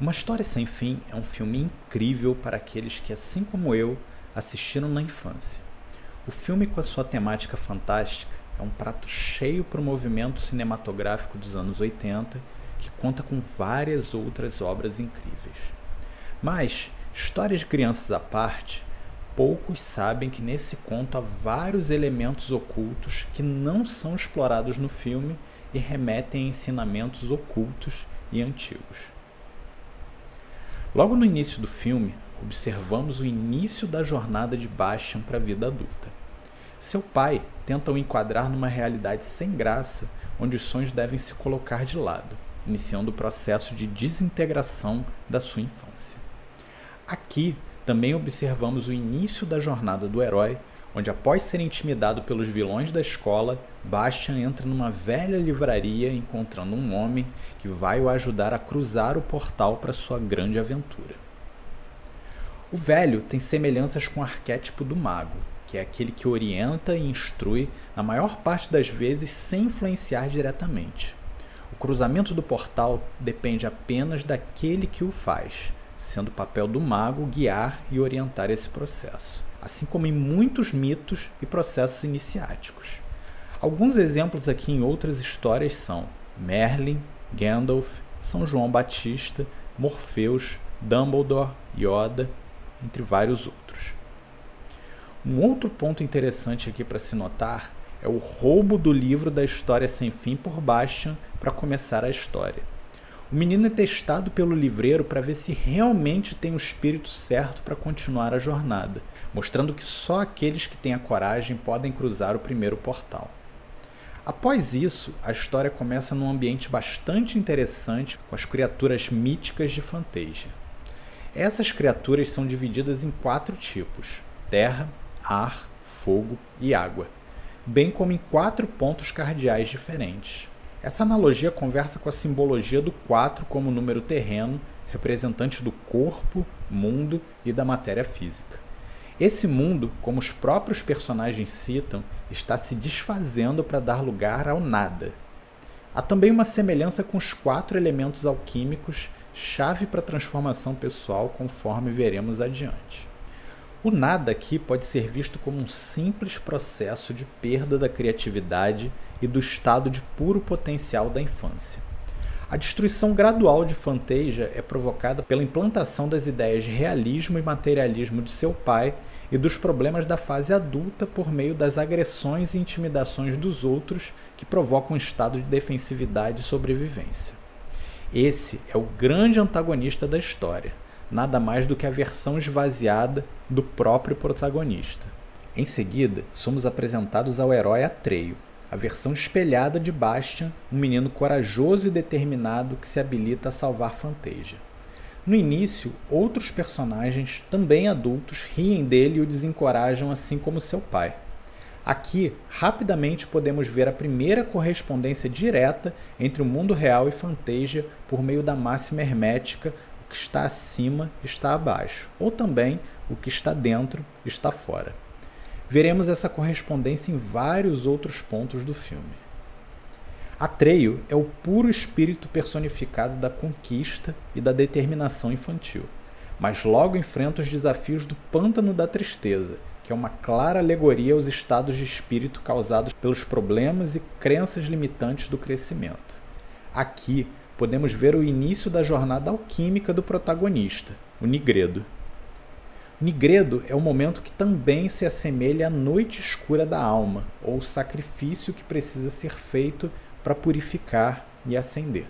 Uma História Sem Fim é um filme incrível para aqueles que, assim como eu, assistiram na infância. O filme, com a sua temática fantástica, é um prato cheio para o movimento cinematográfico dos anos 80, que conta com várias outras obras incríveis. Mas, histórias de crianças à parte, poucos sabem que nesse conto há vários elementos ocultos que não são explorados no filme e remetem a ensinamentos ocultos e antigos. Logo no início do filme, observamos o início da jornada de Bastian para a vida adulta. Seu pai tenta o enquadrar numa realidade sem graça, onde os sonhos devem se colocar de lado, iniciando o processo de desintegração da sua infância. Aqui também observamos o início da jornada do herói, onde após ser intimidado pelos vilões da escola, Bastian entra numa velha livraria encontrando um homem que vai o ajudar a cruzar o portal para sua grande aventura. O velho tem semelhanças com o arquétipo do mago, que é aquele que orienta e instrui, na maior parte das vezes sem influenciar diretamente. O cruzamento do portal depende apenas daquele que o faz, sendo o papel do mago guiar e orientar esse processo assim como em muitos mitos e processos iniciáticos. Alguns exemplos aqui em outras histórias são Merlin, Gandalf, São João Batista, Morpheus, Dumbledore, Yoda, entre vários outros. Um outro ponto interessante aqui para se notar é o roubo do livro da História Sem Fim por Bastian para começar a história. O menino é testado pelo livreiro para ver se realmente tem o espírito certo para continuar a jornada, mostrando que só aqueles que têm a coragem podem cruzar o primeiro portal. Após isso, a história começa num ambiente bastante interessante com as criaturas míticas de Fantasia. Essas criaturas são divididas em quatro tipos: terra, ar, fogo e água, bem como em quatro pontos cardeais diferentes. Essa analogia conversa com a simbologia do 4 como número terreno, representante do corpo, mundo e da matéria física. Esse mundo, como os próprios personagens citam, está se desfazendo para dar lugar ao nada. Há também uma semelhança com os quatro elementos alquímicos, chave para a transformação pessoal, conforme veremos adiante. O nada aqui pode ser visto como um simples processo de perda da criatividade e do estado de puro potencial da infância. A destruição gradual de Fantasia é provocada pela implantação das ideias de realismo e materialismo de seu pai e dos problemas da fase adulta por meio das agressões e intimidações dos outros que provocam um estado de defensividade e sobrevivência. Esse é o grande antagonista da história, nada mais do que a versão esvaziada do próprio protagonista. Em seguida, somos apresentados ao herói Atreio, a versão espelhada de Bastian, um menino corajoso e determinado que se habilita a salvar Fantasia. No início, outros personagens, também adultos, riem dele e o desencorajam, assim como seu pai. Aqui, rapidamente podemos ver a primeira correspondência direta entre o mundo real e Fantasia por meio da máxima hermética: que está acima está abaixo, ou também o que está dentro está fora. Veremos essa correspondência em vários outros pontos do filme. Atreio é o puro espírito personificado da conquista e da determinação infantil, mas logo enfrenta os desafios do pântano da tristeza, que é uma clara alegoria aos estados de espírito causados pelos problemas e crenças limitantes do crescimento. Aqui podemos ver o início da jornada alquímica do protagonista, o Nigredo. Nigredo é o momento que também se assemelha à noite escura da alma, ou sacrifício que precisa ser feito para purificar e acender.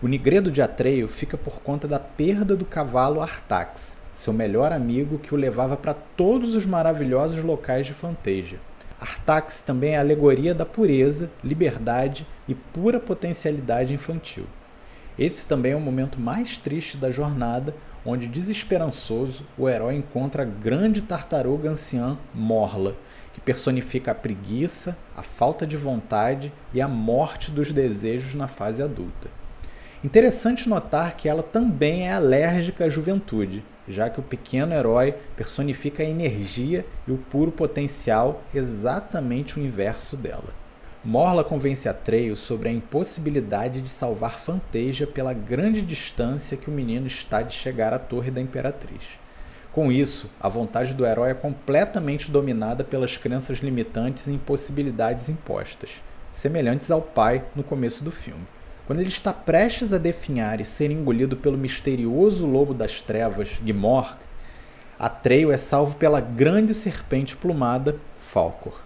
O Nigredo de Atreio fica por conta da perda do cavalo Artax, seu melhor amigo que o levava para todos os maravilhosos locais de Fantasia. Artax também é alegoria da pureza, liberdade e pura potencialidade infantil. Esse também é o momento mais triste da jornada, onde, desesperançoso, o herói encontra a grande tartaruga anciã Morla, que personifica a preguiça, a falta de vontade e a morte dos desejos na fase adulta. Interessante notar que ela também é alérgica à juventude, já que o pequeno herói personifica a energia e o puro potencial, exatamente o inverso dela. Morla convence Atreio sobre a impossibilidade de salvar Fantasia pela grande distância que o menino está de chegar à Torre da Imperatriz. Com isso, a vontade do herói é completamente dominada pelas crenças limitantes e impossibilidades impostas, semelhantes ao pai no começo do filme. Quando ele está prestes a definhar e ser engolido pelo misterioso lobo das trevas, Gmork, Atreio é salvo pela grande serpente plumada, Falcor.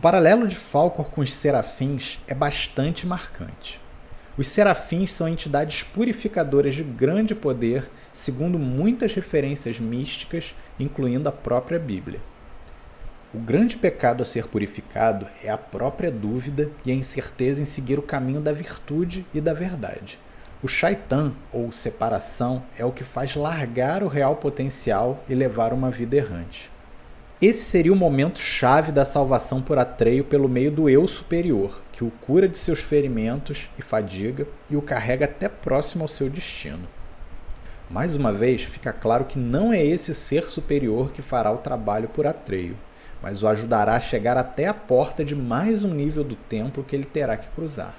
O paralelo de Falcor com os serafins é bastante marcante. Os serafins são entidades purificadoras de grande poder, segundo muitas referências místicas, incluindo a própria Bíblia. O grande pecado a ser purificado é a própria dúvida e a incerteza em seguir o caminho da virtude e da verdade. O shaitan, ou separação, é o que faz largar o real potencial e levar uma vida errante. Esse seria o momento chave da salvação por Atreio pelo meio do eu superior, que o cura de seus ferimentos e fadiga e o carrega até próximo ao seu destino. Mais uma vez, fica claro que não é esse ser superior que fará o trabalho por Atreio, mas o ajudará a chegar até a porta de mais um nível do templo que ele terá que cruzar.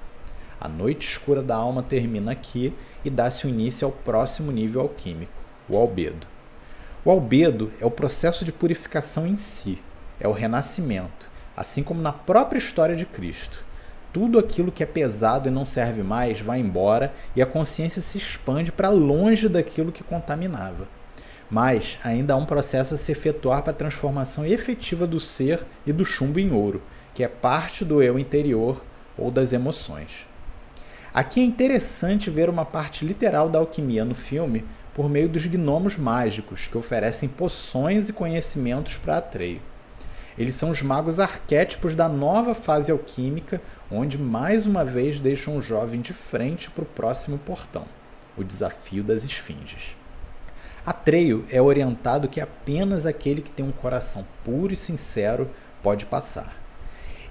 A noite escura da alma termina aqui e dá-se início ao próximo nível alquímico, o albedo. O albedo é o processo de purificação em si, é o renascimento, assim como na própria história de Cristo. Tudo aquilo que é pesado e não serve mais vai embora e a consciência se expande para longe daquilo que contaminava. Mas ainda há um processo a se efetuar para a transformação efetiva do ser e do chumbo em ouro, que é parte do eu interior ou das emoções. Aqui é interessante ver uma parte literal da alquimia no filme, por meio dos gnomos mágicos, que oferecem poções e conhecimentos para Atreio. Eles são os magos arquétipos da nova fase alquímica, onde mais uma vez deixam o jovem de frente para o próximo portão, o desafio das esfinges. Atreio é orientado que apenas aquele que tem um coração puro e sincero pode passar.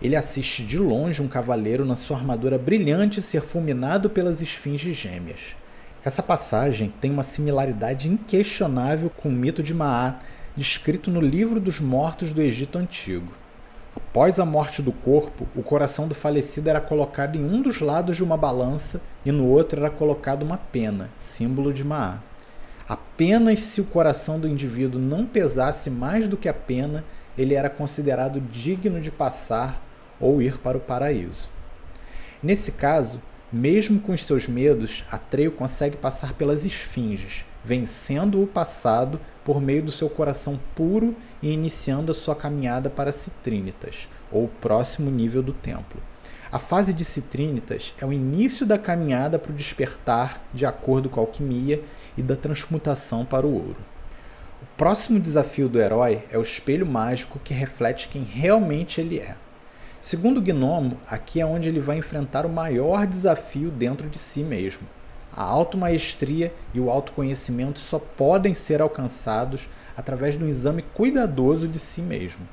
Ele assiste de longe um cavaleiro na sua armadura brilhante ser fulminado pelas esfinges gêmeas. Essa passagem tem uma similaridade inquestionável com o mito de Maá, descrito no livro dos mortos do Egito Antigo. Após a morte do corpo, o coração do falecido era colocado em um dos lados de uma balança e no outro era colocada uma pena, símbolo de Maá. Apenas se o coração do indivíduo não pesasse mais do que a pena, ele era considerado digno de passar ou ir para o paraíso. Nesse caso, mesmo com os seus medos, Atreio consegue passar pelas esfinges, vencendo o passado por meio do seu coração puro e iniciando a sua caminhada para Citrinitas, ou próximo nível do templo. A fase de Citrinitas é o início da caminhada para o despertar, de acordo com a alquimia, e da transmutação para o ouro. O próximo desafio do herói é o espelho mágico que reflete quem realmente ele é. Segundo o Gnomo, aqui é onde ele vai enfrentar o maior desafio dentro de si mesmo. A automaestria e o autoconhecimento só podem ser alcançados através do exame cuidadoso de si mesmo.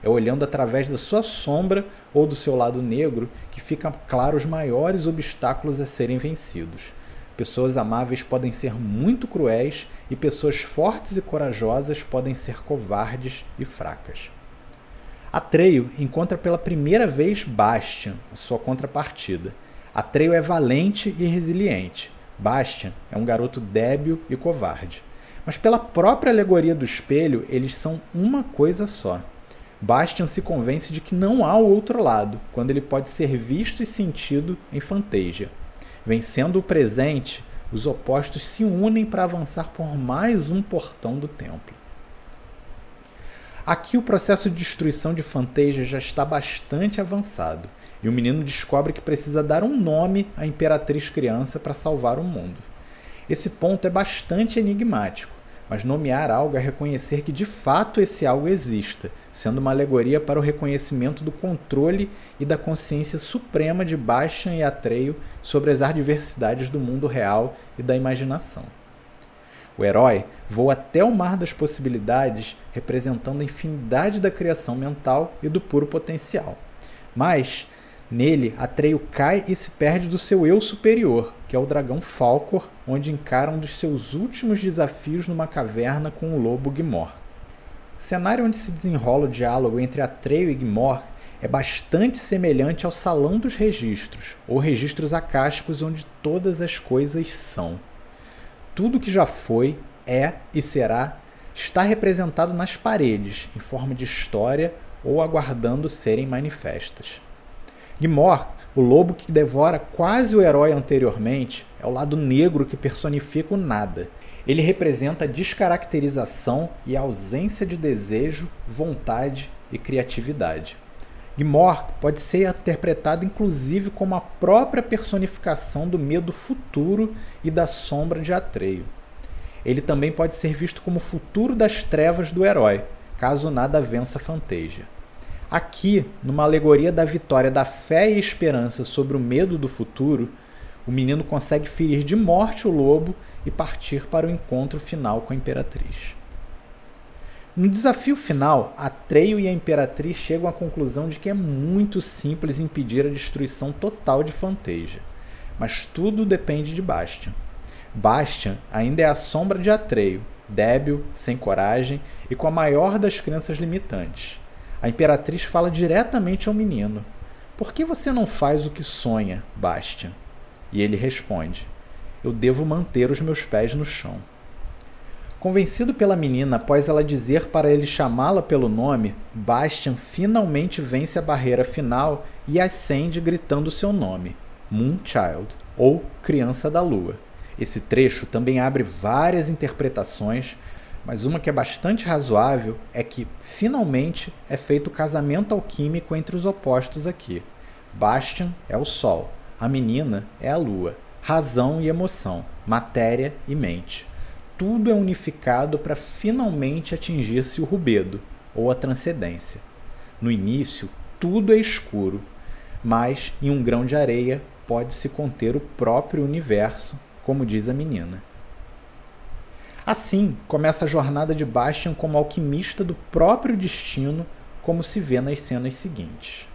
É olhando através da sua sombra ou do seu lado negro que ficam claros os maiores obstáculos a serem vencidos. Pessoas amáveis podem ser muito cruéis e pessoas fortes e corajosas podem ser covardes e fracas. Atreio encontra pela primeira vez Bastian, sua contrapartida. Atreio é valente e resiliente. Bastian é um garoto débil e covarde. Mas pela própria alegoria do espelho, eles são uma coisa só. Bastian se convence de que não há o outro lado, quando ele pode ser visto e sentido em Fantasia. Vencendo o presente, os opostos se unem para avançar por mais um portão do templo. Aqui o processo de destruição de Fantasia já está bastante avançado, e o menino descobre que precisa dar um nome à Imperatriz Criança para salvar o mundo. Esse ponto é bastante enigmático, mas nomear algo é reconhecer que de fato esse algo exista, sendo uma alegoria para o reconhecimento do controle e da consciência suprema de Bastian e Atreio sobre as adversidades do mundo real e da imaginação. O herói voa até o mar das possibilidades, representando a infinidade da criação mental e do puro potencial. Mas, nele, Atreio cai e se perde do seu eu superior, que é o dragão Falcor, onde encara um dos seus últimos desafios numa caverna com o lobo Gmor. O cenário onde se desenrola o diálogo entre Atreio e Gmor é bastante semelhante ao salão dos registros, ou registros acásticos onde todas as coisas são. Tudo que já foi, é e será está representado nas paredes, em forma de história ou aguardando serem manifestas. Gmor, o lobo que devora quase o herói anteriormente, é o lado negro que personifica o nada. Ele representa a descaracterização e a ausência de desejo, vontade e criatividade. Gmor pode ser interpretado inclusive como a própria personificação do medo futuro e da sombra de Atreio. Ele também pode ser visto como o futuro das trevas do herói, caso nada vença Fantasia. Aqui, numa alegoria da vitória da fé e esperança sobre o medo do futuro, o menino consegue ferir de morte o lobo e partir para o encontro final com a imperatriz. No desafio final, Atreio e a Imperatriz chegam à conclusão de que é muito simples impedir a destruição total de Fantasia, mas tudo depende de Bastian. Bastian ainda é a sombra de Atreio, débil, sem coragem e com a maior das crenças limitantes. A Imperatriz fala diretamente ao menino: Por que você não faz o que sonha, Bastian? E ele responde: Eu devo manter os meus pés no chão. Convencido pela menina após ela dizer para ele chamá-la pelo nome, Bastian finalmente vence a barreira final e ascende gritando seu nome, Moonchild, ou Criança da Lua. Esse trecho também abre várias interpretações, mas uma que é bastante razoável é que finalmente é feito o casamento alquímico entre os opostos aqui. Bastian é o Sol, a menina é a Lua, razão e emoção, matéria e mente tudo é unificado para finalmente atingir-se o rubedo, ou a transcendência. No início, tudo é escuro, mas em um grão de areia pode-se conter o próprio universo, como diz a menina. Assim começa a jornada de Bastian como alquimista do próprio destino, como se vê nas cenas seguintes.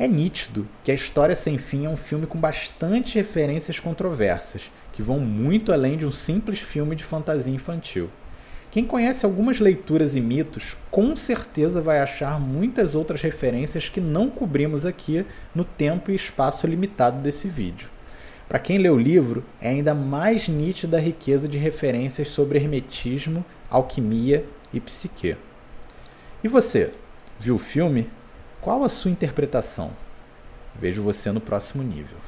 É nítido que A História Sem Fim é um filme com bastante referências controversas, que vão muito além de um simples filme de fantasia infantil. Quem conhece algumas leituras e mitos, com certeza vai achar muitas outras referências que não cobrimos aqui no tempo e espaço limitado desse vídeo. Para quem lê o livro, é ainda mais nítida a riqueza de referências sobre hermetismo, alquimia e psique. E você, viu o filme? Qual a sua interpretação? Vejo você no próximo nível.